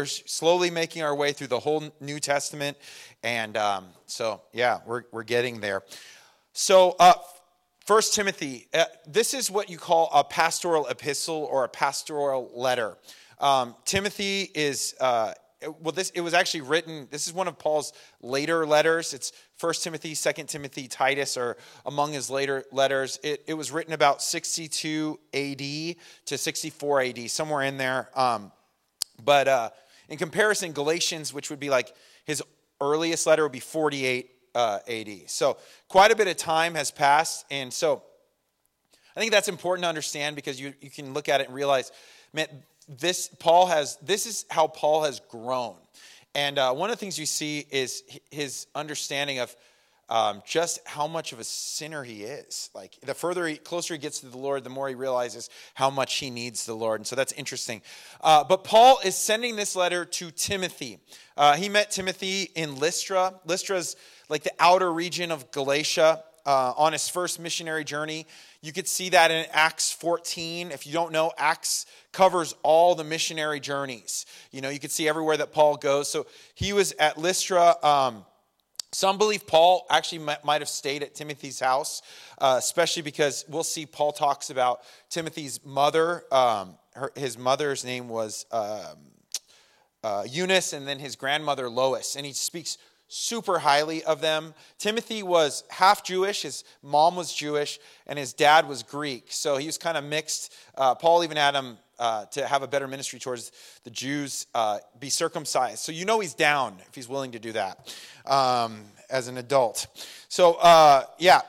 we're slowly making our way through the whole New Testament. And um, so, yeah, we're, we're getting there. So, uh, First Timothy, uh, this is what you call a pastoral epistle or a pastoral letter. Um, Timothy is uh, well this it was actually written this is one of paul's later letters it's 1 timothy 2 timothy titus are among his later letters it, it was written about 62 ad to 64 ad somewhere in there um, but uh, in comparison galatians which would be like his earliest letter would be 48 uh, ad so quite a bit of time has passed and so i think that's important to understand because you, you can look at it and realize man this Paul has this is how Paul has grown, and uh, one of the things you see is his understanding of um, just how much of a sinner he is. Like the further he, closer he gets to the Lord, the more he realizes how much he needs the Lord, and so that's interesting. Uh, but Paul is sending this letter to Timothy. Uh, he met Timothy in Lystra. Lystra's like the outer region of Galatia. Uh, on his first missionary journey. You could see that in Acts 14. If you don't know, Acts covers all the missionary journeys. You know, you could see everywhere that Paul goes. So he was at Lystra. Um, some believe Paul actually might have stayed at Timothy's house, uh, especially because we'll see Paul talks about Timothy's mother. Um, her, his mother's name was um, uh, Eunice, and then his grandmother Lois. And he speaks super highly of them. Timothy was half Jewish, his mom was Jewish, and his dad was Greek. So he was kind of mixed. Uh, Paul even had him uh, to have a better ministry towards the Jews, uh, be circumcised. So you know he's down if he's willing to do that um, as an adult. So, uh, yeah,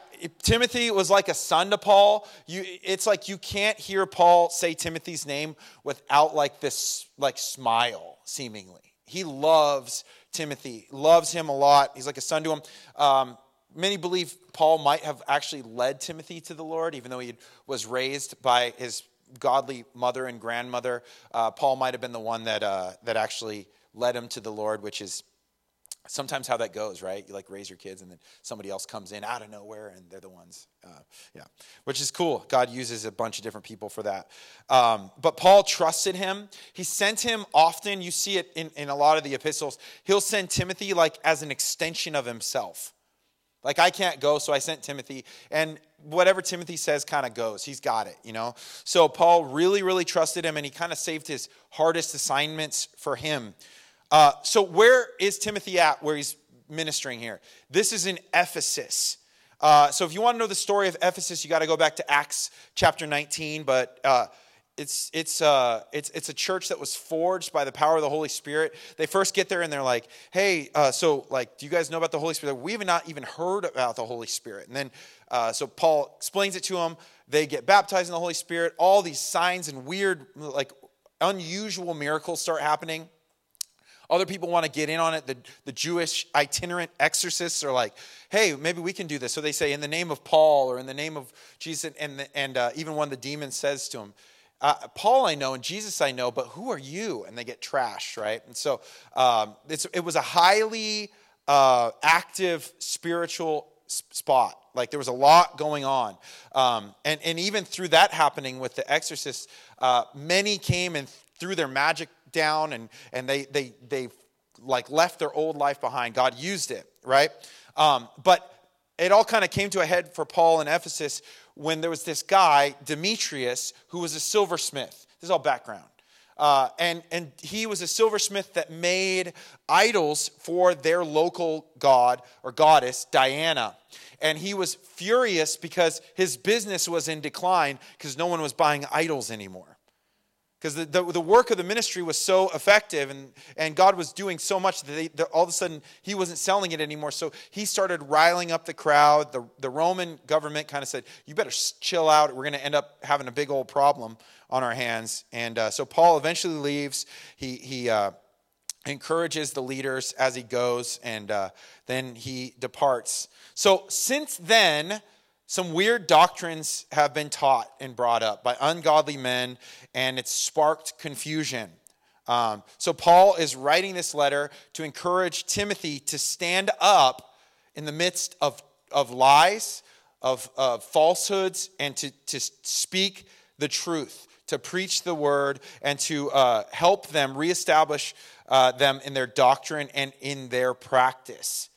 Timothy was like a son to Paul. You, it's like you can't hear Paul say Timothy's name without like this like smile, seemingly. He loves Timothy, loves him a lot. He's like a son to him. Um, many believe Paul might have actually led Timothy to the Lord, even though he was raised by his godly mother and grandmother. Uh, Paul might have been the one that, uh, that actually led him to the Lord, which is sometimes how that goes, right? You like raise your kids and then somebody else comes in out of nowhere and they're the ones. Uh, yeah, which is cool. God uses a bunch of different people for that. Um, but Paul trusted him. He sent him often. You see it in, in a lot of the epistles. He'll send Timothy like as an extension of himself. Like, I can't go, so I sent Timothy. And whatever Timothy says kind of goes. He's got it, you know? So Paul really, really trusted him, and he kind of saved his hardest assignments for him. Uh, so, where is Timothy at where he's ministering here? This is in Ephesus. Uh, so, if you want to know the story of Ephesus, you got to go back to Acts chapter 19. But uh, it's it's uh it's it's a church that was forged by the power of the Holy Spirit. They first get there and they're like, "Hey, uh, so like, do you guys know about the Holy Spirit? We have not even heard about the Holy Spirit." And then uh, so Paul explains it to them. They get baptized in the Holy Spirit. All these signs and weird, like unusual miracles start happening. Other people want to get in on it. The, the Jewish itinerant exorcists are like, hey, maybe we can do this. So they say, in the name of Paul or in the name of Jesus. And, and uh, even one of the demons says to him, uh, Paul I know and Jesus I know, but who are you? And they get trashed, right? And so um, it was a highly uh, active spiritual spot. Like there was a lot going on. Um, and, and even through that happening with the exorcists, uh, many came and threw their magic down and, and they, they, they like left their old life behind. God used it, right? Um, but it all kind of came to a head for Paul in Ephesus when there was this guy, Demetrius, who was a silversmith. This is all background. Uh, and, and he was a silversmith that made idols for their local god or goddess, Diana. And he was furious because his business was in decline because no one was buying idols anymore because the, the, the, work of the ministry was so effective and, and God was doing so much that, they, that, all of a sudden he wasn't selling it anymore. So he started riling up the crowd. The, the Roman government kind of said, You better chill out. We're going to end up having a big old problem on our hands. And uh, so Paul eventually leaves. He, he uh, encourages the leaders as he goes, and uh, then he departs. So since then, some weird doctrines have been taught and brought up by ungodly men, and it's sparked confusion. Um, so, Paul is writing this letter to encourage Timothy to stand up in the midst of, of lies, of, of falsehoods, and to, to speak the truth to preach the word and to uh, help them reestablish uh, them in their doctrine and in their practice.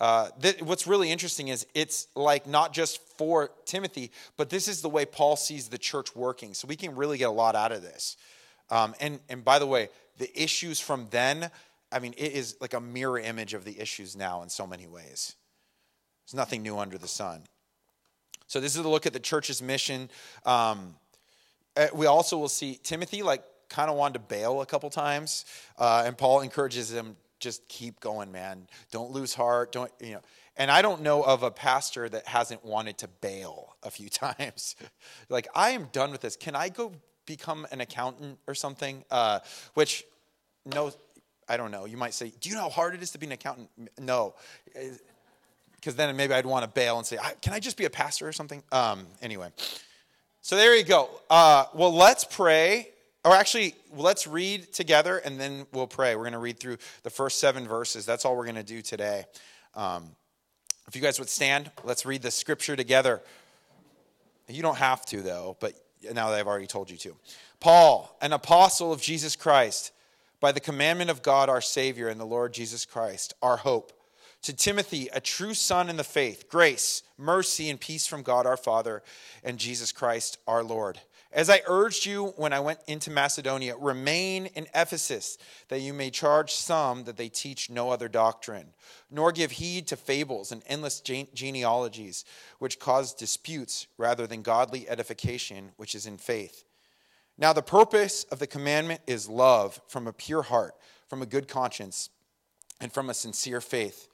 Uh, th- what's really interesting is it's like not just for Timothy, but this is the way Paul sees the church working. So we can really get a lot out of this. Um, and, and by the way, the issues from then, I mean, it is like a mirror image of the issues now in so many ways. There's nothing new under the sun. So this is a look at the church's mission. Um, uh, we also will see Timothy like kind of wanted to bail a couple times, uh, and Paul encourages him just keep going, man. Don't lose heart. Don't, you know. And I don't know of a pastor that hasn't wanted to bail a few times. like, I am done with this. Can I go become an accountant or something? Uh, which, no, I don't know. You might say, Do you know how hard it is to be an accountant? No. Because then maybe I'd want to bail and say, Can I just be a pastor or something? Um, anyway. So there you go. Uh, well, let's pray or actually, let's read together and then we'll pray. We're going to read through the first seven verses. That's all we're going to do today. Um, if you guys would stand, let's read the scripture together. You don't have to, though, but now that I've already told you to. Paul, an apostle of Jesus Christ, by the commandment of God our Savior and the Lord Jesus Christ, our hope. To Timothy, a true son in the faith, grace, mercy, and peace from God our Father and Jesus Christ our Lord. As I urged you when I went into Macedonia, remain in Ephesus, that you may charge some that they teach no other doctrine, nor give heed to fables and endless genealogies, which cause disputes rather than godly edification, which is in faith. Now, the purpose of the commandment is love from a pure heart, from a good conscience, and from a sincere faith,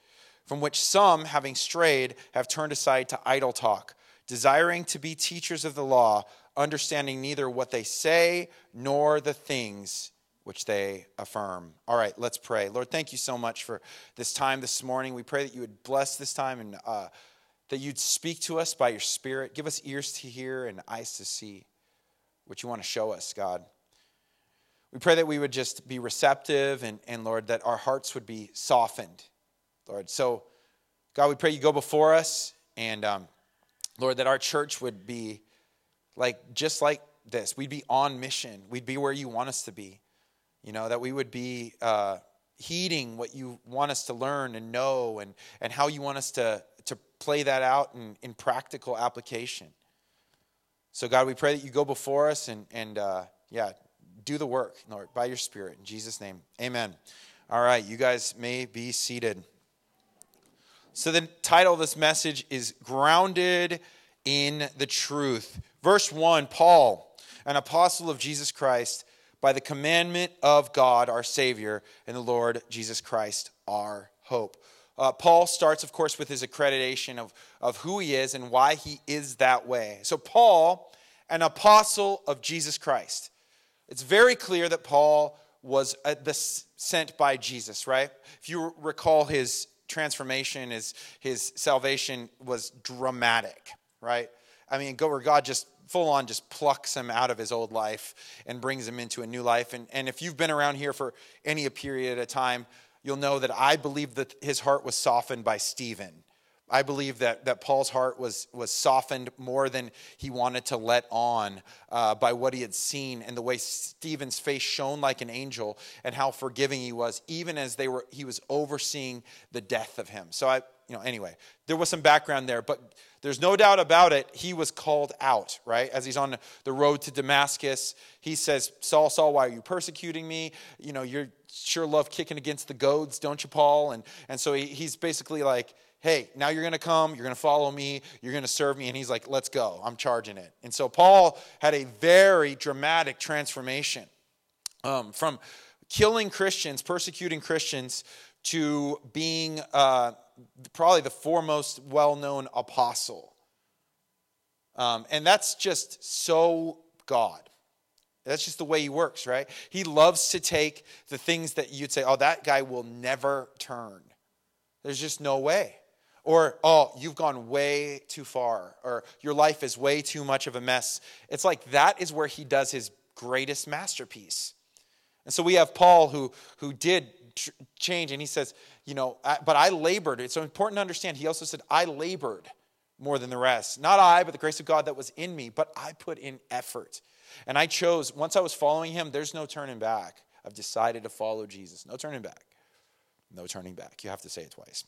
from which some, having strayed, have turned aside to idle talk, desiring to be teachers of the law understanding neither what they say nor the things which they affirm. All right, let's pray. Lord, thank you so much for this time this morning. We pray that you would bless this time and uh, that you'd speak to us by your Spirit. Give us ears to hear and eyes to see what you want to show us, God. We pray that we would just be receptive and, and Lord, that our hearts would be softened, Lord. So, God, we pray you go before us and, um, Lord, that our church would be like just like this we'd be on mission. We'd be where you want us to be. You know that we would be uh, heeding what you want us to learn and know and, and how you want us to, to play that out in, in practical application. So god we pray that you go before us and, and uh, yeah do the work lord by your spirit. In jesus name amen. All right you guys may be seated. So the title of this message is grounded in the truth Verse 1 Paul, an apostle of Jesus Christ, by the commandment of God our Savior and the Lord Jesus Christ our hope. Uh, Paul starts, of course, with his accreditation of, of who he is and why he is that way. So, Paul, an apostle of Jesus Christ. It's very clear that Paul was uh, the, sent by Jesus, right? If you recall his transformation, his, his salvation was dramatic, right? I mean, where God just full on just plucks him out of his old life and brings him into a new life. And, and if you've been around here for any period of time, you'll know that I believe that his heart was softened by Stephen. I believe that, that Paul's heart was, was softened more than he wanted to let on uh, by what he had seen and the way Stephen's face shone like an angel and how forgiving he was, even as they were, he was overseeing the death of him. So I, you know, anyway, there was some background there, but there's no doubt about it, he was called out, right? As he's on the road to Damascus, he says, Saul, Saul, why are you persecuting me? You know, you're sure love kicking against the goads, don't you, Paul? And, and so he, he's basically like, hey, now you're going to come, you're going to follow me, you're going to serve me. And he's like, let's go, I'm charging it. And so Paul had a very dramatic transformation um, from killing Christians, persecuting Christians, to being. Uh, probably the foremost well known apostle. Um, and that's just so God. That's just the way he works, right? He loves to take the things that you'd say, oh, that guy will never turn. There's just no way. Or, oh, you've gone way too far. Or your life is way too much of a mess. It's like that is where he does his greatest masterpiece. And so we have Paul who, who did tr- change, and he says, you know, but I labored. It's so important to understand. He also said, I labored more than the rest. Not I, but the grace of God that was in me, but I put in effort. And I chose, once I was following him, there's no turning back. I've decided to follow Jesus. No turning back. No turning back. You have to say it twice.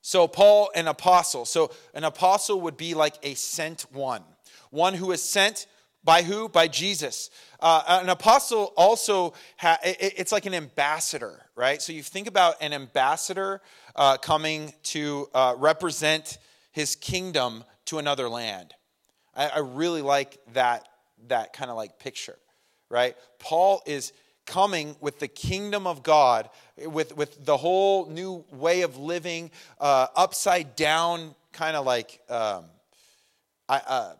So, Paul, an apostle. So, an apostle would be like a sent one, one who is sent by who? By Jesus. Uh, an apostle also, ha- it's like an ambassador, right? So, you think about an ambassador uh, coming to uh, represent his kingdom to another land. I, I really like that, that kind of like picture, right? Paul is coming with the kingdom of God, with, with the whole new way of living, uh, upside down, kind of like um, uh,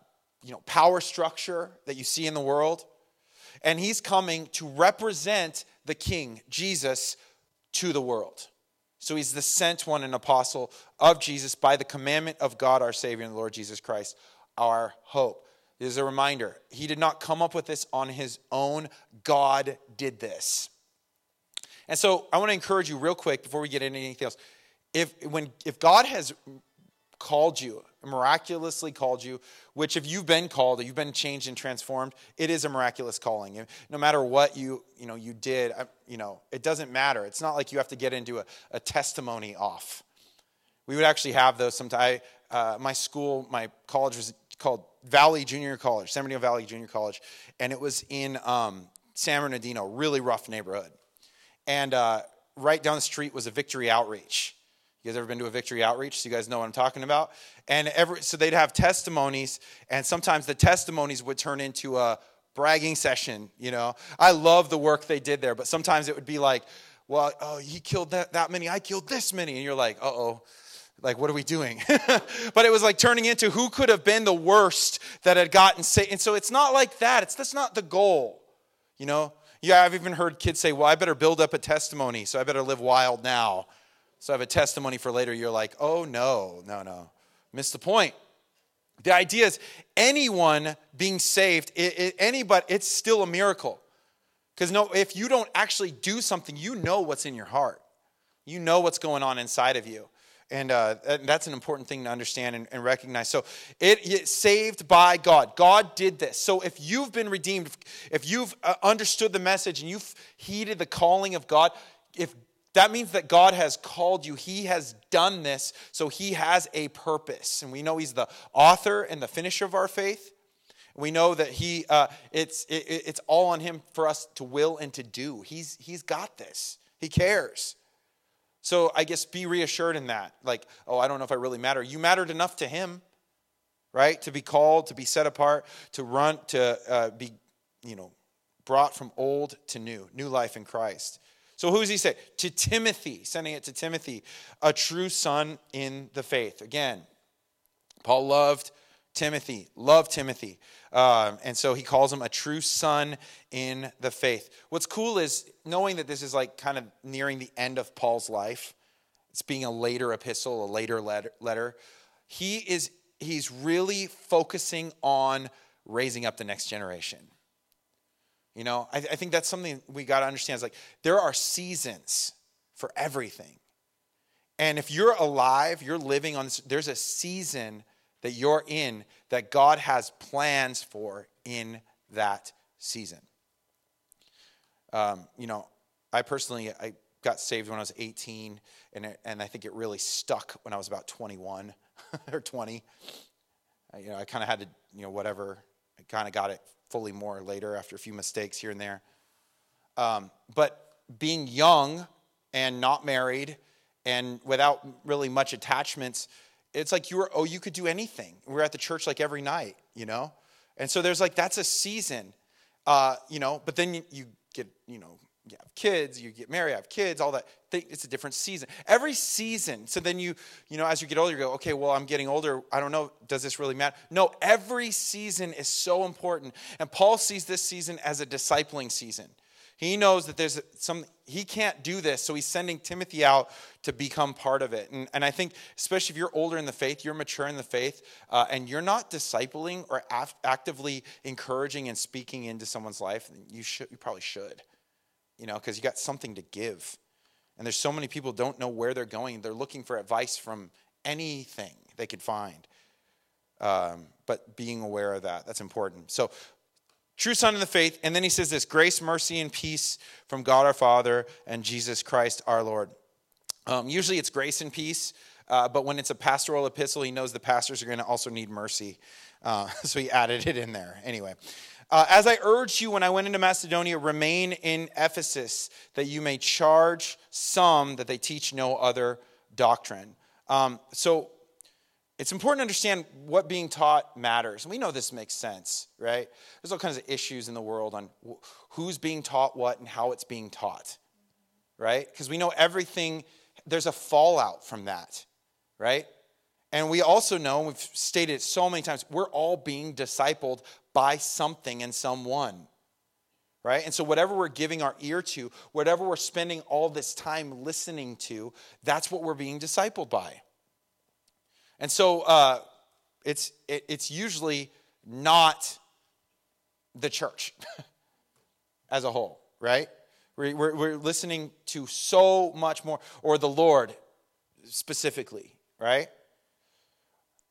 you know power structure that you see in the world, and he's coming to represent the King Jesus to the world. So he's the sent one and apostle of Jesus by the commandment of God our Savior and the Lord Jesus Christ, our hope. This is a reminder. He did not come up with this on his own. God did this. And so I want to encourage you real quick before we get into anything else. If when if God has called you, miraculously called you, which if you've been called, you've been changed and transformed, it is a miraculous calling. No matter what you, you know, you did, you know, it doesn't matter. It's not like you have to get into a, a testimony off. We would actually have those sometimes. Uh, my school, my college was called Valley Junior College, San Bernardino Valley Junior College, and it was in um, San Bernardino, really rough neighborhood. And uh, right down the street was a Victory Outreach. You guys ever been to a victory outreach? So you guys know what I'm talking about. And every so they'd have testimonies, and sometimes the testimonies would turn into a bragging session. You know, I love the work they did there, but sometimes it would be like, well, oh, he killed that, that many, I killed this many, and you're like, uh oh. Like, what are we doing? but it was like turning into who could have been the worst that had gotten saved. And so it's not like that. It's that's not the goal. You know? Yeah, I've even heard kids say, well, I better build up a testimony, so I better live wild now so I have a testimony for later. You're like, oh, no, no, no. Missed the point. The idea is anyone being saved, it, it, anybody, it's still a miracle. Because no, if you don't actually do something, you know what's in your heart. You know what's going on inside of you. And uh, that's an important thing to understand and, and recognize. So, it, it's saved by God. God did this. So, if you've been redeemed, if you've uh, understood the message and you've heeded the calling of God, if that means that God has called you. He has done this, so He has a purpose. And we know He's the author and the finisher of our faith. We know that He, uh, it's, it, it's all on Him for us to will and to do. He's, he's got this, He cares. So I guess be reassured in that. Like, oh, I don't know if I really matter. You mattered enough to Him, right? To be called, to be set apart, to run, to uh, be, you know, brought from old to new, new life in Christ. So who does he say? To Timothy, sending it to Timothy, a true son in the faith. Again, Paul loved Timothy, loved Timothy. Um, and so he calls him a true son in the faith. What's cool is knowing that this is like kind of nearing the end of Paul's life. It's being a later epistle, a later letter. He is he's really focusing on raising up the next generation. You know, I, I think that's something we got to understand. Is like there are seasons for everything. And if you're alive, you're living on this, there's a season that you're in that God has plans for in that season. Um, you know, I personally, I got saved when I was 18, and, it, and I think it really stuck when I was about 21 or 20. I, you know, I kind of had to, you know, whatever, I kind of got it fully more later after a few mistakes here and there. Um, but being young and not married and without really much attachments, it's like you were, oh, you could do anything. We are at the church like every night, you know? And so there's like, that's a season, uh, you know, but then you, you get, you know, you have kids, you get married, I have kids, all that. It's a different season. Every season. So then you, you know, as you get older, you go, okay, well, I'm getting older. I don't know. Does this really matter? No, every season is so important. And Paul sees this season as a discipling season. He knows that there's some, he can't do this, so he's sending Timothy out to become part of it. And, and I think, especially if you're older in the faith, you're mature in the faith, uh, and you're not discipling or af- actively encouraging and speaking into someone's life, you, should, you probably should you know, because you got something to give. And there's so many people don't know where they're going. They're looking for advice from anything they could find. Um, but being aware of that, that's important. So, true son of the faith. And then he says this grace, mercy, and peace from God our Father and Jesus Christ our Lord. Um, usually it's grace and peace, uh, but when it's a pastoral epistle, he knows the pastors are going to also need mercy. Uh, so he added it in there. Anyway. Uh, as I urged you when I went into Macedonia, remain in Ephesus, that you may charge some that they teach no other doctrine. Um, so it's important to understand what being taught matters. And we know this makes sense, right? There's all kinds of issues in the world on who's being taught what and how it's being taught, right? Because we know everything, there's a fallout from that, right? And we also know, and we've stated it so many times, we're all being discipled by something and someone. Right? And so, whatever we're giving our ear to, whatever we're spending all this time listening to, that's what we're being discipled by. And so, uh, it's, it, it's usually not the church as a whole, right? We're, we're, we're listening to so much more, or the Lord specifically, right?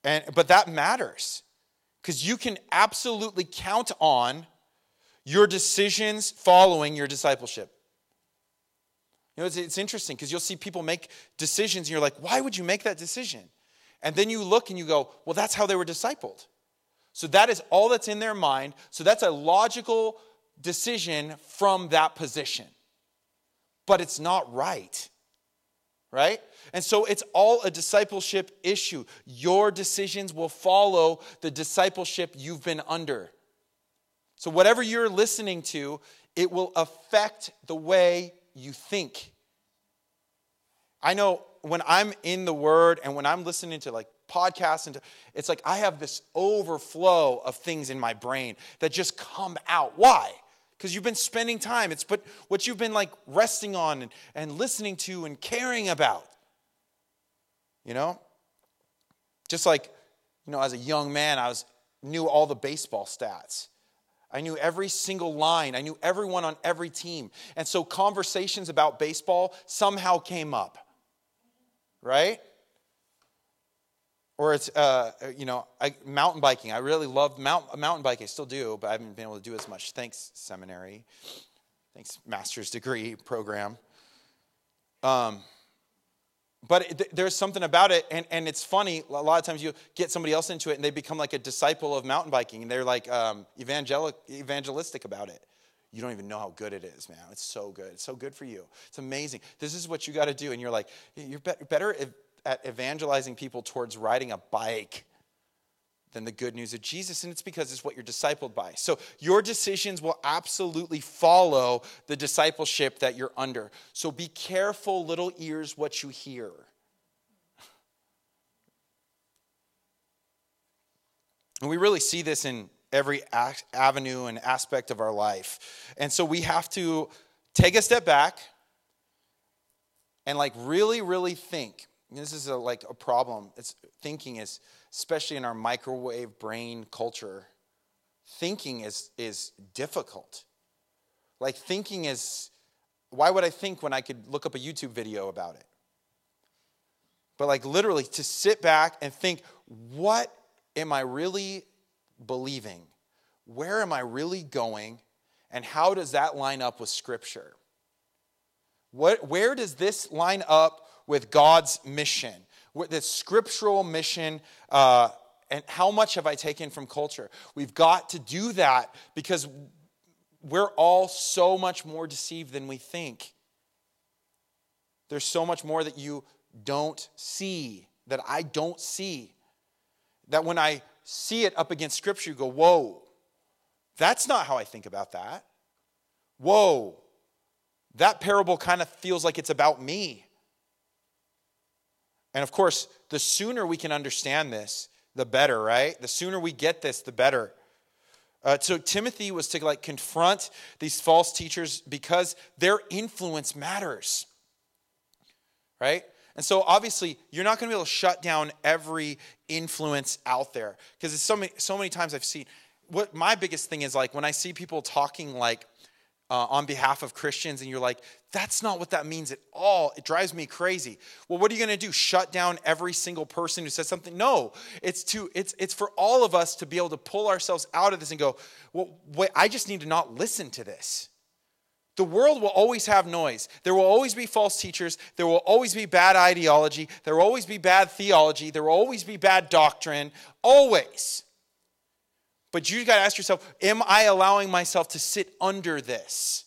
And, but that matters because you can absolutely count on your decisions following your discipleship. You know, it's, it's interesting because you'll see people make decisions and you're like, why would you make that decision? And then you look and you go, well, that's how they were discipled. So that is all that's in their mind. So that's a logical decision from that position. But it's not right right? And so it's all a discipleship issue. Your decisions will follow the discipleship you've been under. So, whatever you're listening to, it will affect the way you think. I know when I'm in the Word and when I'm listening to like podcasts, and it's like I have this overflow of things in my brain that just come out. Why? Because you've been spending time. It's what, what you've been like resting on and, and listening to and caring about. You know? Just like, you know, as a young man, I was knew all the baseball stats. I knew every single line. I knew everyone on every team. And so conversations about baseball somehow came up. Right? Or it's uh, you know I, mountain biking. I really love mount, mountain biking. I still do, but I haven't been able to do as much. Thanks seminary, thanks master's degree program. Um, but it, there's something about it, and, and it's funny. A lot of times you get somebody else into it, and they become like a disciple of mountain biking, and they're like um, evangelic, evangelistic about it. You don't even know how good it is, man. It's so good. It's so good for you. It's amazing. This is what you got to do, and you're like, you're better at evangelizing people towards riding a bike than the good news of Jesus, and it's because it's what you're discipled by. So your decisions will absolutely follow the discipleship that you're under. So be careful, little ears, what you hear. And we really see this in every avenue and aspect of our life. And so we have to take a step back and like really, really think this is a, like a problem. It's thinking is, especially in our microwave brain culture, thinking is is difficult. Like thinking is, why would I think when I could look up a YouTube video about it? But like literally to sit back and think, what am I really believing? Where am I really going? And how does that line up with Scripture? What, where does this line up with God's mission, with the scriptural mission. Uh, and how much have I taken from culture? We've got to do that because we're all so much more deceived than we think. There's so much more that you don't see, that I don't see. That when I see it up against Scripture, you go, whoa, that's not how I think about that. Whoa, that parable kind of feels like it's about me. And of course, the sooner we can understand this, the better, right? The sooner we get this, the better. Uh, so Timothy was to like confront these false teachers because their influence matters, right? And so obviously, you're not going to be able to shut down every influence out there because so many, so many times I've seen what my biggest thing is like when I see people talking like uh, on behalf of Christians, and you're like, that's not what that means at all. It drives me crazy. Well, what are you going to do? Shut down every single person who says something? No, it's to it's it's for all of us to be able to pull ourselves out of this and go, well, wait, I just need to not listen to this. The world will always have noise. There will always be false teachers. There will always be bad ideology. There will always be bad theology. There will always be bad doctrine. Always. But you got to ask yourself Am I allowing myself to sit under this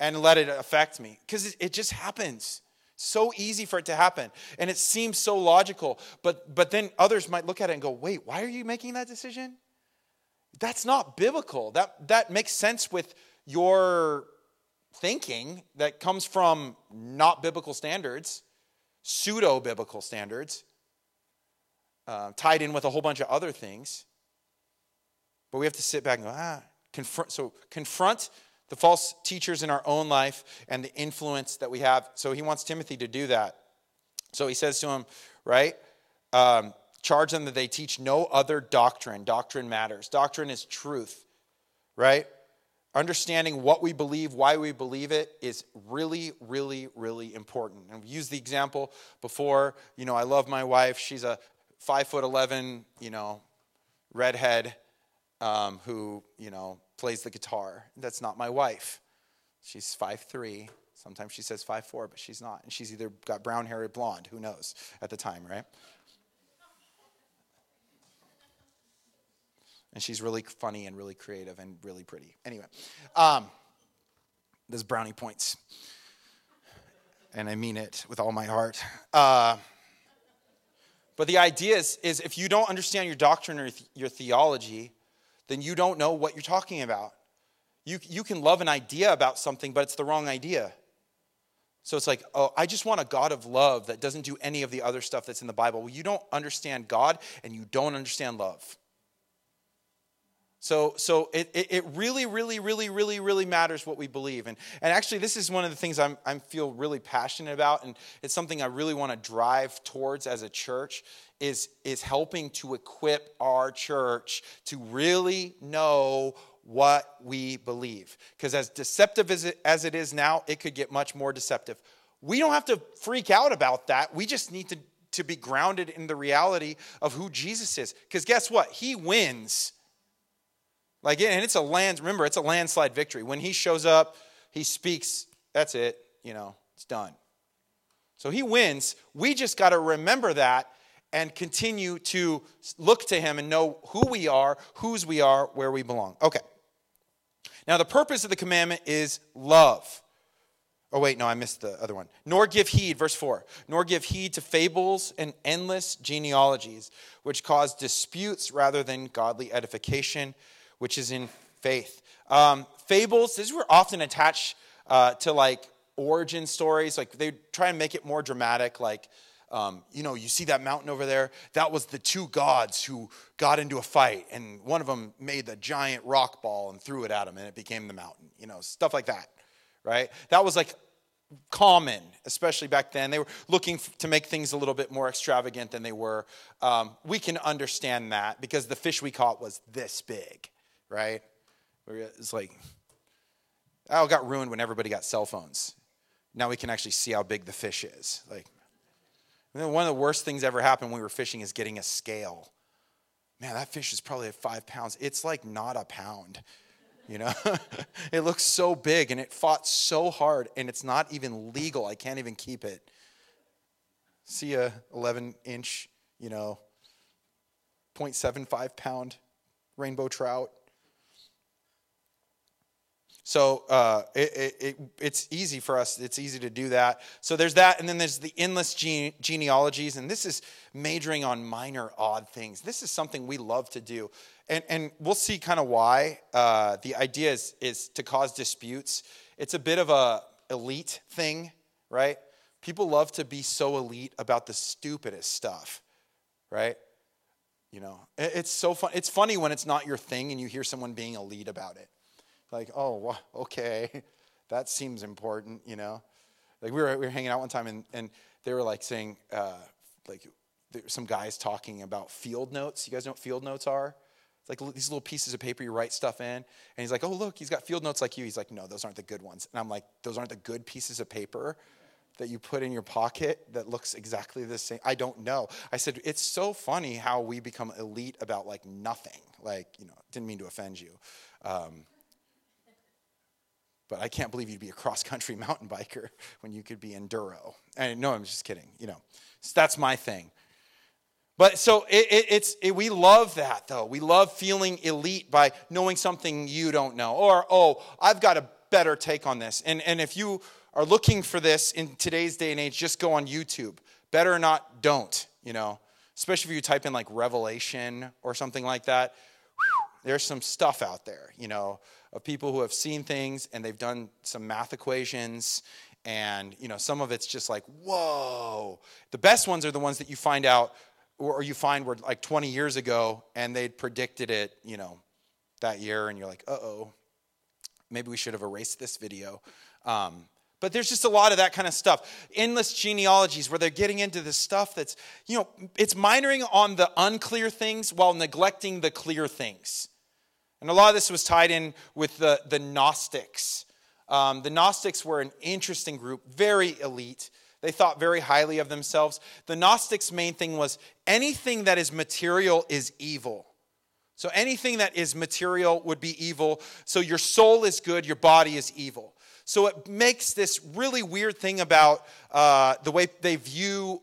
and let it affect me? Because it just happens. So easy for it to happen. And it seems so logical. But, but then others might look at it and go, Wait, why are you making that decision? That's not biblical. That, that makes sense with your thinking that comes from not biblical standards, pseudo biblical standards, uh, tied in with a whole bunch of other things. But we have to sit back and go, ah, confront. So confront the false teachers in our own life and the influence that we have. So he wants Timothy to do that. So he says to him, right? Um, charge them that they teach no other doctrine. Doctrine matters. Doctrine is truth, right? Understanding what we believe, why we believe it, is really, really, really important. And we've used the example before. You know, I love my wife. She's a five foot eleven, you know, redhead um, who, you know, plays the guitar. That's not my wife. She's five three. Sometimes she says five four, but she's not. And she's either got brown hair or blonde. Who knows at the time, right? And she's really funny and really creative and really pretty. Anyway, um, there's brownie points. And I mean it with all my heart. Uh, but the idea is, is if you don't understand your doctrine or your theology, then you don't know what you're talking about. You, you can love an idea about something, but it's the wrong idea. So it's like, oh, I just want a God of love that doesn't do any of the other stuff that's in the Bible. Well, you don't understand God and you don't understand love. So, so it, it really, really, really, really, really matters what we believe. And, and actually, this is one of the things I feel really passionate about, and it's something I really want to drive towards as a church, is, is helping to equip our church to really know what we believe. Because as deceptive as it, as it is now, it could get much more deceptive. We don't have to freak out about that. We just need to, to be grounded in the reality of who Jesus is. Because guess what? He wins like, and it's a land, remember, it's a landslide victory. When he shows up, he speaks, that's it, you know, it's done. So he wins. We just got to remember that and continue to look to him and know who we are, whose we are, where we belong. Okay. Now, the purpose of the commandment is love. Oh, wait, no, I missed the other one. Nor give heed, verse 4, nor give heed to fables and endless genealogies, which cause disputes rather than godly edification which is in faith. Um, fables, these were often attached uh, to like origin stories. Like they try and make it more dramatic. Like, um, you know, you see that mountain over there? That was the two gods who got into a fight, and one of them made the giant rock ball and threw it at him, and it became the mountain. You know, stuff like that, right? That was like common, especially back then. They were looking to make things a little bit more extravagant than they were. Um, we can understand that because the fish we caught was this big right? It's like, oh, it got ruined when everybody got cell phones. Now we can actually see how big the fish is. Like, one of the worst things ever happened when we were fishing is getting a scale. Man, that fish is probably five pounds. It's like not a pound. You know, it looks so big and it fought so hard, and it's not even legal. I can't even keep it. See a 11 inch, you know, 0.75 pound rainbow trout. So uh, it, it, it's easy for us. It's easy to do that. So there's that, and then there's the endless gene, genealogies, and this is majoring on minor odd things. This is something we love to do, and and we'll see kind of why. Uh, the idea is is to cause disputes. It's a bit of a elite thing, right? People love to be so elite about the stupidest stuff, right? You know, it's so fun. It's funny when it's not your thing and you hear someone being elite about it like, oh, okay, that seems important, you know. Like we were, we were hanging out one time and, and they were like saying, uh, like there some guys talking about field notes. You guys know what field notes are? like these little pieces of paper you write stuff in. And he's like, oh, look, he's got field notes like you. He's like, no, those aren't the good ones. And I'm like, those aren't the good pieces of paper that you put in your pocket that looks exactly the same. I don't know. I said, it's so funny how we become elite about like nothing. Like, you know, didn't mean to offend you. Um, but I can't believe you'd be a cross country mountain biker when you could be enduro. And no, I'm just kidding. You know, so that's my thing. But so it, it, it's it, we love that though. We love feeling elite by knowing something you don't know, or oh, I've got a better take on this. And and if you are looking for this in today's day and age, just go on YouTube. Better or not, don't. You know, especially if you type in like Revelation or something like that. there's some stuff out there. You know, of people who have seen things and they've done some math equations and you know some of it's just like whoa the best ones are the ones that you find out or you find were like 20 years ago and they'd predicted it, you know, that year, and you're like, uh oh, maybe we should have erased this video. Um, but there's just a lot of that kind of stuff. Endless genealogies where they're getting into the stuff that's, you know, it's minoring on the unclear things while neglecting the clear things. And a lot of this was tied in with the, the Gnostics. Um, the Gnostics were an interesting group, very elite. They thought very highly of themselves. The Gnostics' main thing was anything that is material is evil. So anything that is material would be evil. So your soul is good, your body is evil. So it makes this really weird thing about uh, the way they view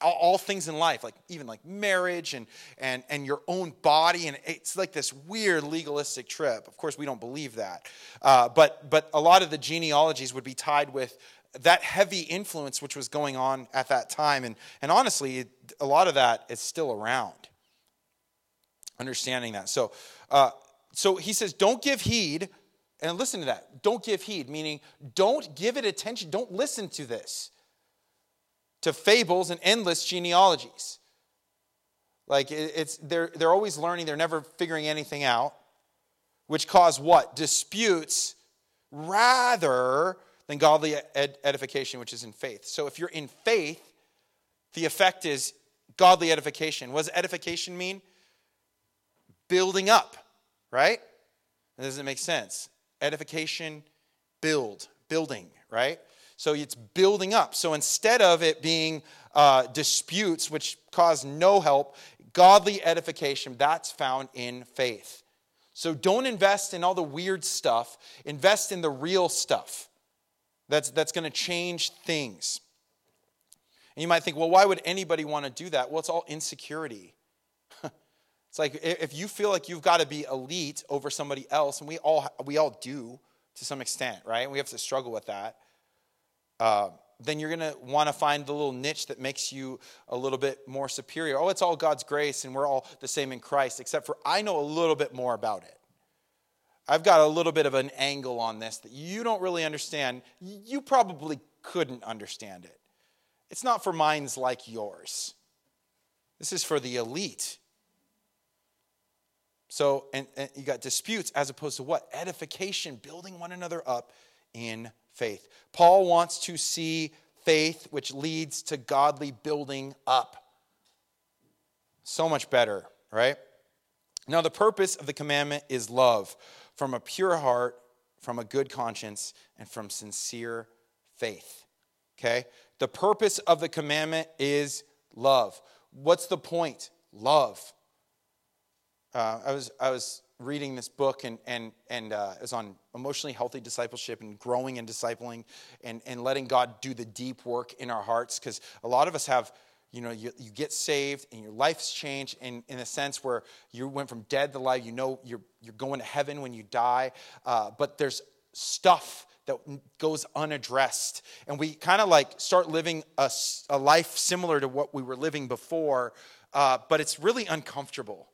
all, things in life, like even like marriage and, and, and your own body. And it's like this weird legalistic trip. Of course, we don't believe that. Uh, but, but a lot of the genealogies would be tied with that heavy influence which was going on at that time. And, and honestly, a lot of that is still around. Understanding that. So, uh, so he says, don't give heed. And listen to that. Don't give heed, meaning don't give it attention. Don't listen to this, to fables and endless genealogies. Like it's they're they're always learning, they're never figuring anything out, which cause what? Disputes rather than godly ed- edification, which is in faith. So if you're in faith, the effect is godly edification. What does edification mean? Building up, right? That doesn't make sense. Edification, build, building, right? So it's building up. So instead of it being uh, disputes, which cause no help, godly edification, that's found in faith. So don't invest in all the weird stuff, invest in the real stuff that's, that's going to change things. And you might think, well, why would anybody want to do that? Well, it's all insecurity. it's like if you feel like you've got to be elite over somebody else, and we all, we all do to some extent, right? We have to struggle with that. Uh, then you're going to want to find the little niche that makes you a little bit more superior. Oh, it's all God's grace, and we're all the same in Christ, except for I know a little bit more about it. I've got a little bit of an angle on this that you don't really understand. You probably couldn't understand it. It's not for minds like yours. This is for the elite. So, and, and, you got disputes as opposed to what? Edification, building one another up in faith. Paul wants to see faith which leads to godly building up. So much better, right? Now, the purpose of the commandment is love from a pure heart, from a good conscience, and from sincere faith. Okay? The purpose of the commandment is love. What's the point? Love. Uh, I, was, I was reading this book and, and, and uh, was on emotionally healthy discipleship and growing and discipling and, and letting God do the deep work in our hearts. Because a lot of us have you know you, you get saved and your life's changed in, in a sense where you went from dead to life you know you're, you're going to heaven when you die. Uh, but there's stuff that goes unaddressed. And we kind of like start living a, a, life similar to what we were living before uh, but it's really uncomfortable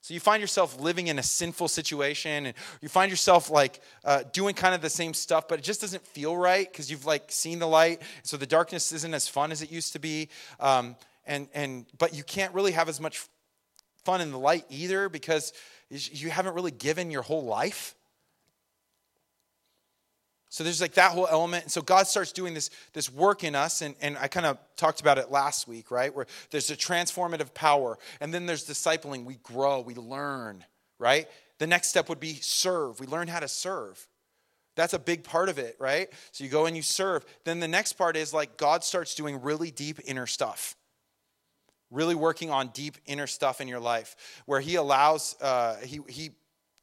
so you find yourself living in a sinful situation and you find yourself like uh, doing kind of the same stuff, but it just doesn't feel right because you've like seen the light. So the darkness isn't as fun as it used to be. Um, and, and, but you can't really have as much fun in the light either because you haven't really given your whole life. So there's like that whole element. And so God starts doing this, this work in us. And, and I kind of talked about it last week, right? Where there's a transformative power. And then there's discipling. We grow, we learn, right? The next step would be serve. We learn how to serve. That's a big part of it, right? So you go and you serve. Then the next part is like God starts doing really deep inner stuff really working on deep inner stuff in your life where he allows uh, he, he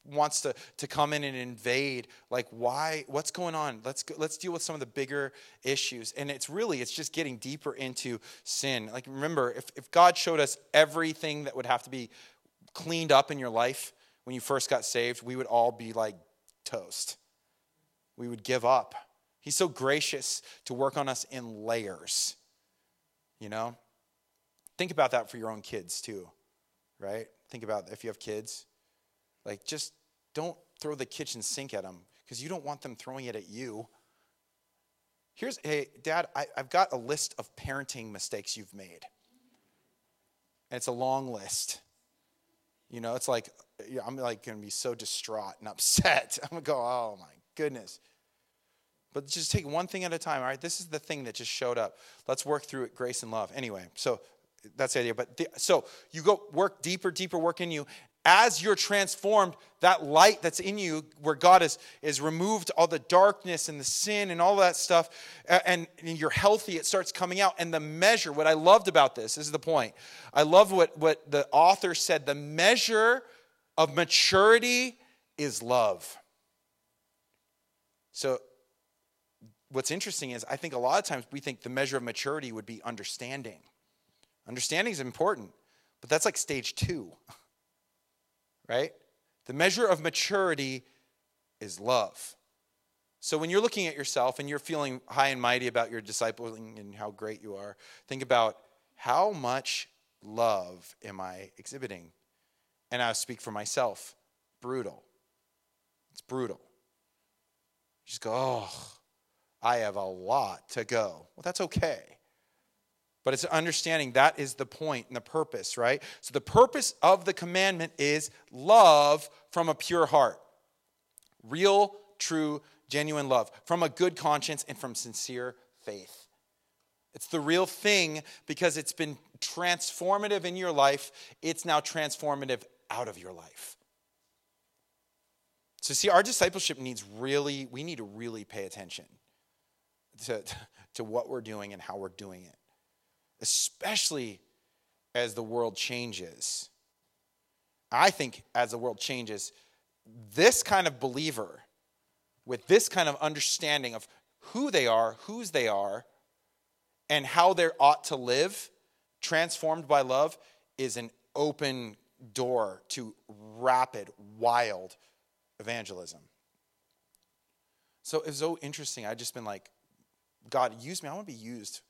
wants to, to come in and invade like why what's going on? Let's go, let's deal with some of the bigger issues. And it's really it's just getting deeper into sin. Like remember if, if god showed us everything that would have to be cleaned up in your life when you first got saved we would all be like toast. We would give up. He's so gracious to work on us in layers you know? Think about that for your own kids too right? Think about if you have kids like, just don't throw the kitchen sink at them because you don't want them throwing it at you. Here's, hey, Dad, I, have got a list of parenting mistakes you've made. And it's a long list. You know, it's like, I'm like going to be so distraught and upset. I'm going to go, oh my goodness. But just take one thing at a time, all right? This is the thing that just showed up. Let's work through it, grace and love. Anyway, so that's the idea. But the, so you go work deeper, deeper work in you, as you're transformed, that light that's in you, where God has, has removed all the darkness and the sin and all that stuff, and, and you're healthy, it starts coming out. And the measure, what I loved about this, this is the point. I love what, what the author said the measure of maturity is love. So, what's interesting is I think a lot of times we think the measure of maturity would be understanding. Understanding is important, but that's like stage two. right? The measure of maturity is love. So when you're looking at yourself and you're feeling high and mighty about your discipling and how great you are, think about how much love am I exhibiting? And I speak for myself brutal. It's brutal. You just go, oh, I have a lot to go. Well, that's okay. But it's understanding that is the point and the purpose, right? So the purpose of the commandment is love from a pure heart. Real, true, genuine love from a good conscience and from sincere faith. It's the real thing because it's been transformative in your life. It's now transformative out of your life. So, see, our discipleship needs really, we need to really pay attention to, to what we're doing and how we're doing it especially as the world changes. I think as the world changes, this kind of believer with this kind of understanding of who they are, whose they are, and how they ought to live, transformed by love, is an open door to rapid, wild evangelism. So it's so interesting. I've just been like, God, use me. I want to be used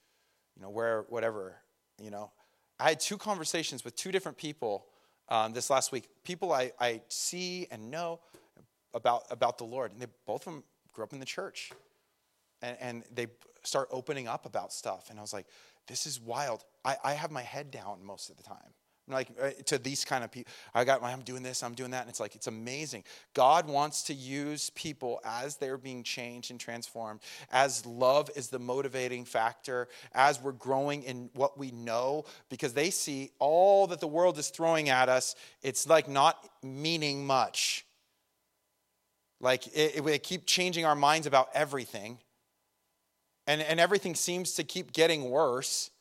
you know, where, whatever, you know. I had two conversations with two different people um, this last week. People I, I see and know about, about the Lord. And they, both of them grew up in the church. And, and they start opening up about stuff. And I was like, this is wild. I, I have my head down most of the time like uh, to these kind of people i got i'm doing this i'm doing that and it's like it's amazing. God wants to use people as they're being changed and transformed as love is the motivating factor as we're growing in what we know because they see all that the world is throwing at us it's like not meaning much. Like it, it, we keep changing our minds about everything and, and everything seems to keep getting worse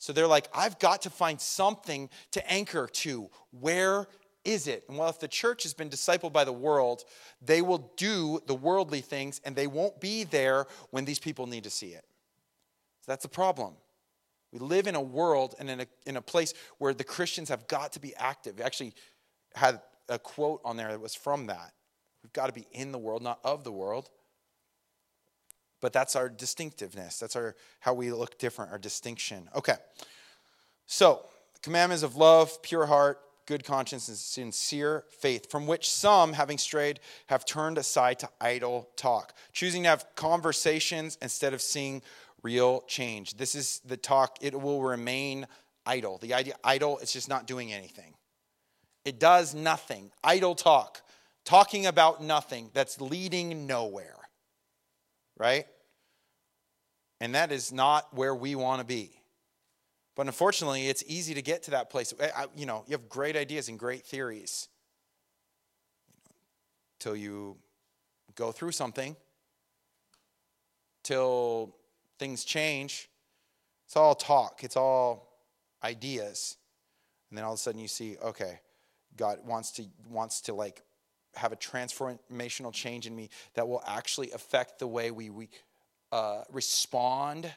so they're like, I've got to find something to anchor to. Where is it? And well, if the church has been discipled by the world, they will do the worldly things and they won't be there when these people need to see it. So that's the problem. We live in a world and in a, in a place where the Christians have got to be active. We actually had a quote on there that was from that. We've got to be in the world, not of the world. But that's our distinctiveness. That's our how we look different, our distinction. Okay. So, commandments of love, pure heart, good conscience, and sincere faith, from which some, having strayed, have turned aside to idle talk, choosing to have conversations instead of seeing real change. This is the talk, it will remain idle. The idea idle, it's just not doing anything. It does nothing. Idle talk, talking about nothing that's leading nowhere right? And that is not where we want to be. But unfortunately, it's easy to get to that place. Eh, I, you know, you have great ideas and great theories. till you go through something, till things change. It's all talk, it's all ideas. And then all of a sudden you see, okay, God wants to wants to like have a transformational change in me that will actually affect the way we, we uh, respond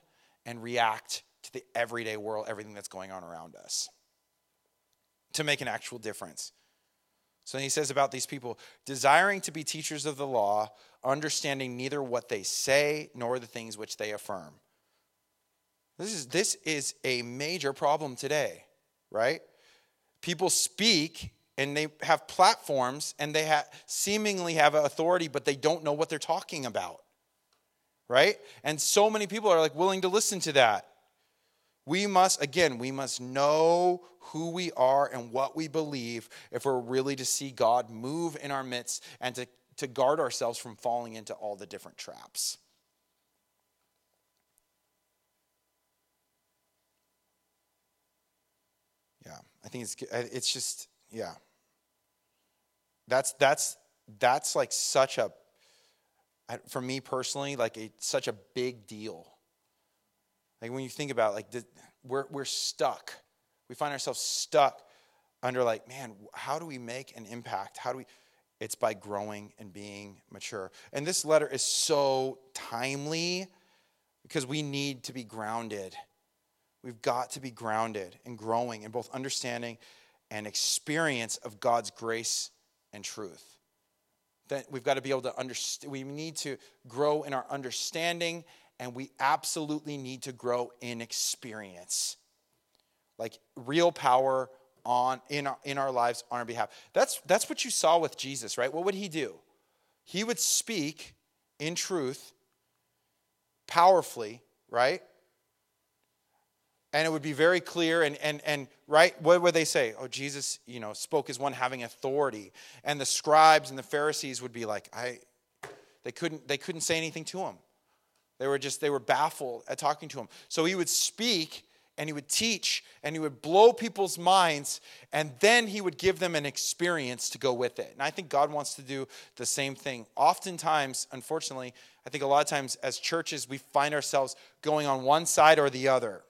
and react to the everyday world, everything that's going on around us, to make an actual difference. So he says about these people desiring to be teachers of the law, understanding neither what they say nor the things which they affirm. This is, this is a major problem today, right? People speak and they have platforms and they have, seemingly have authority, but they don't know what they're talking about, right? And so many people are like willing to listen to that. We must, again, we must know who we are and what we believe if we're really to see God move in our midst and to, to guard ourselves from falling into all the different traps. Yeah, I think it's, it's just, yeah. That's, that's, that's like such a, for me personally, like a, such a big deal like when you think about like we're we're stuck. We find ourselves stuck under like, man, how do we make an impact? How do we it's by growing and being mature. And this letter is so timely because we need to be grounded. We've got to be grounded and growing in both understanding and experience of God's grace and truth. That we've got to be able to understand, we need to grow in our understanding and we absolutely need to grow in experience. Like real power on in our, in our lives on our behalf. That's that's what you saw with Jesus, right? What would he do? He would speak in truth powerfully, right? And it would be very clear and and and right, what would they say? Oh, Jesus, you know, spoke as one having authority. And the scribes and the Pharisees would be like, I they couldn't they couldn't say anything to him. They were just, they were baffled at talking to him. So he would speak and he would teach and he would blow people's minds and then he would give them an experience to go with it. And I think God wants to do the same thing. Oftentimes, unfortunately, I think a lot of times as churches, we find ourselves going on one side or the other,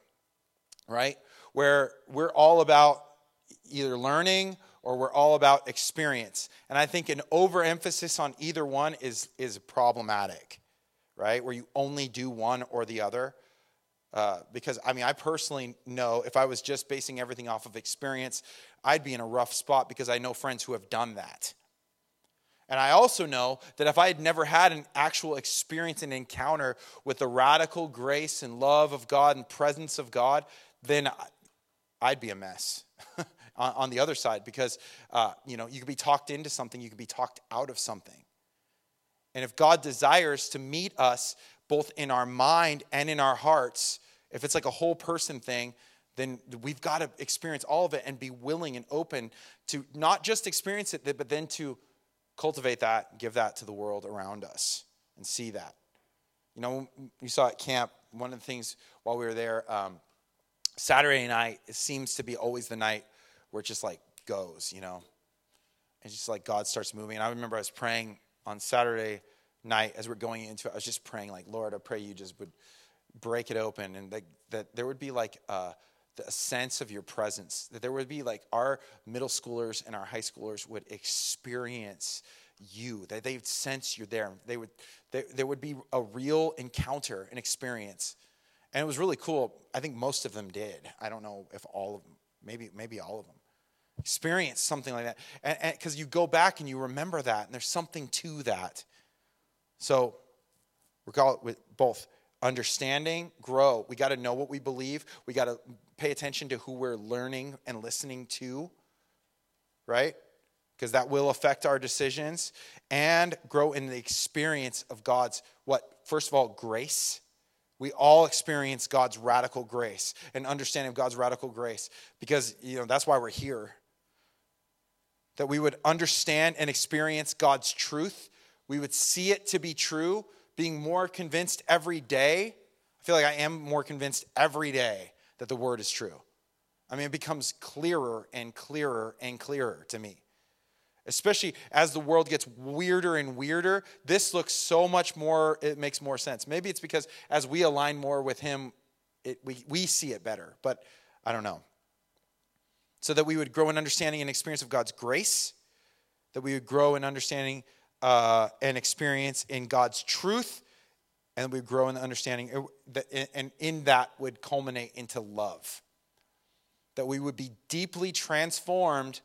right? Where we're all about either learning or we're all about experience. And I think an overemphasis on either one is, is problematic right? Where you only do one or the other. Uh, because I mean, I personally know if I was just basing everything off of experience, I'd be in a rough spot because I know friends who have done that. And I also know that if I had never had an actual experience and encounter with the radical grace and love of God and presence of God, then I'd be a mess on the other side because, uh, you know, you could be talked into something, you could be talked out of something. And if God desires to meet us both in our mind and in our hearts, if it's like a whole person thing, then we've got to experience all of it and be willing and open to not just experience it, but then to cultivate that, give that to the world around us and see that. You know, you saw at camp, one of the things while we were there, um, Saturday night, it seems to be always the night where it just like goes, you know. It's just like God starts moving. And I remember I was praying on Saturday night as we're going into it, I was just praying, like, Lord, I pray you just would break it open and that, that there would be like uh, a, a sense of your presence, that there would be like our middle schoolers and our high schoolers would experience you, that they'd sense you're there. They would, they, there would be a real encounter, an experience. And it was really cool. I think most of them did. I don't know if all of them, maybe, maybe all of them experience something like that. Because you go back and you remember that, and there's something to that. So we call it with both understanding, grow. We got to know what we believe. We got to pay attention to who we're learning and listening to, right? Because that will affect our decisions and grow in the experience of God's what? First of all, grace. We all experience God's radical grace and understanding of God's radical grace because you know that's why we're here that we would understand and experience God's truth. We would see it to be true, being more convinced every day. I feel like I am more convinced every day that the word is true. I mean, it becomes clearer and clearer and clearer to me. Especially as the world gets weirder and weirder. This looks so much more, it makes more sense. Maybe it's because as we align more with Him, it, we, we see it better, but I don't know. So that we would grow in understanding and experience of God's grace, that we would grow in understanding uh, and experience in God's truth, and we would grow in the understanding, uh, and in that would culminate into love. That we would be deeply transformed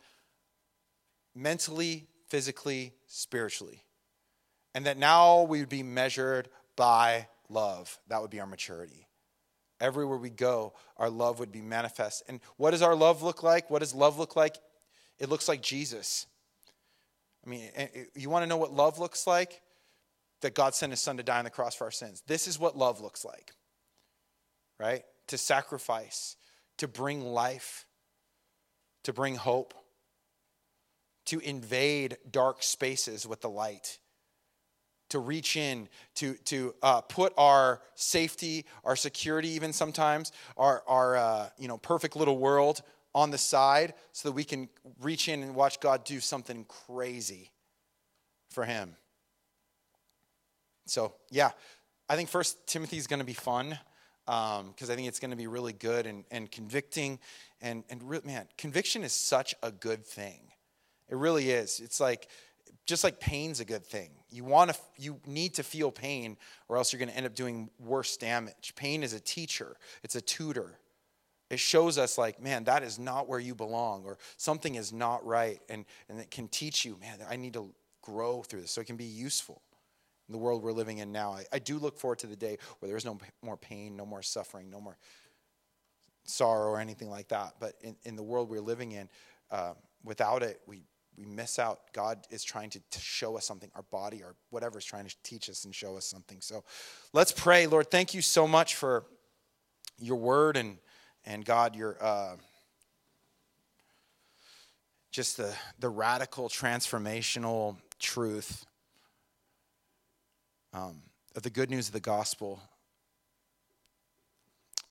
mentally, physically, spiritually. And that now we would be measured by love. That would be our maturity. Everywhere we go, our love would be manifest. And what does our love look like? What does love look like? It looks like Jesus. I mean, eh, eh, you want to know what love looks like? That God sent his son to die on the cross for our sins. This is what love looks like, right? To sacrifice, to bring life, to bring hope, to invade dark spaces with the light, to reach in, to, to uh, put our safety, our security, even sometimes, our, our uh, you know, perfect little world on the side so that we can reach in and watch God do something crazy for Him. So, yeah, I think First Timothy is going to be fun because um, I think it's going to be really good and, and convicting. And, and re- man, conviction is such a good thing. It really is. It's like just like pain's a good thing. You want to you need to feel pain or else you're going to end up doing worse damage. Pain is a teacher. It's a tutor. It shows us like, man, that is not where you belong or something is not right and and it can teach you, man, I need to grow through this so it can be useful in the world we're living in now. I, I do look forward to the day where there's no more pain, no more suffering, no more sorrow or anything like that. But in, in the world we're living in, uh, without it, we we miss out. God is trying to, to show us something, our body or whatever is trying to teach us and show us something. So let's pray. Lord, thank you so much for your word and, and God, your. Uh, just the, the radical transformational truth um, of the good news of the gospel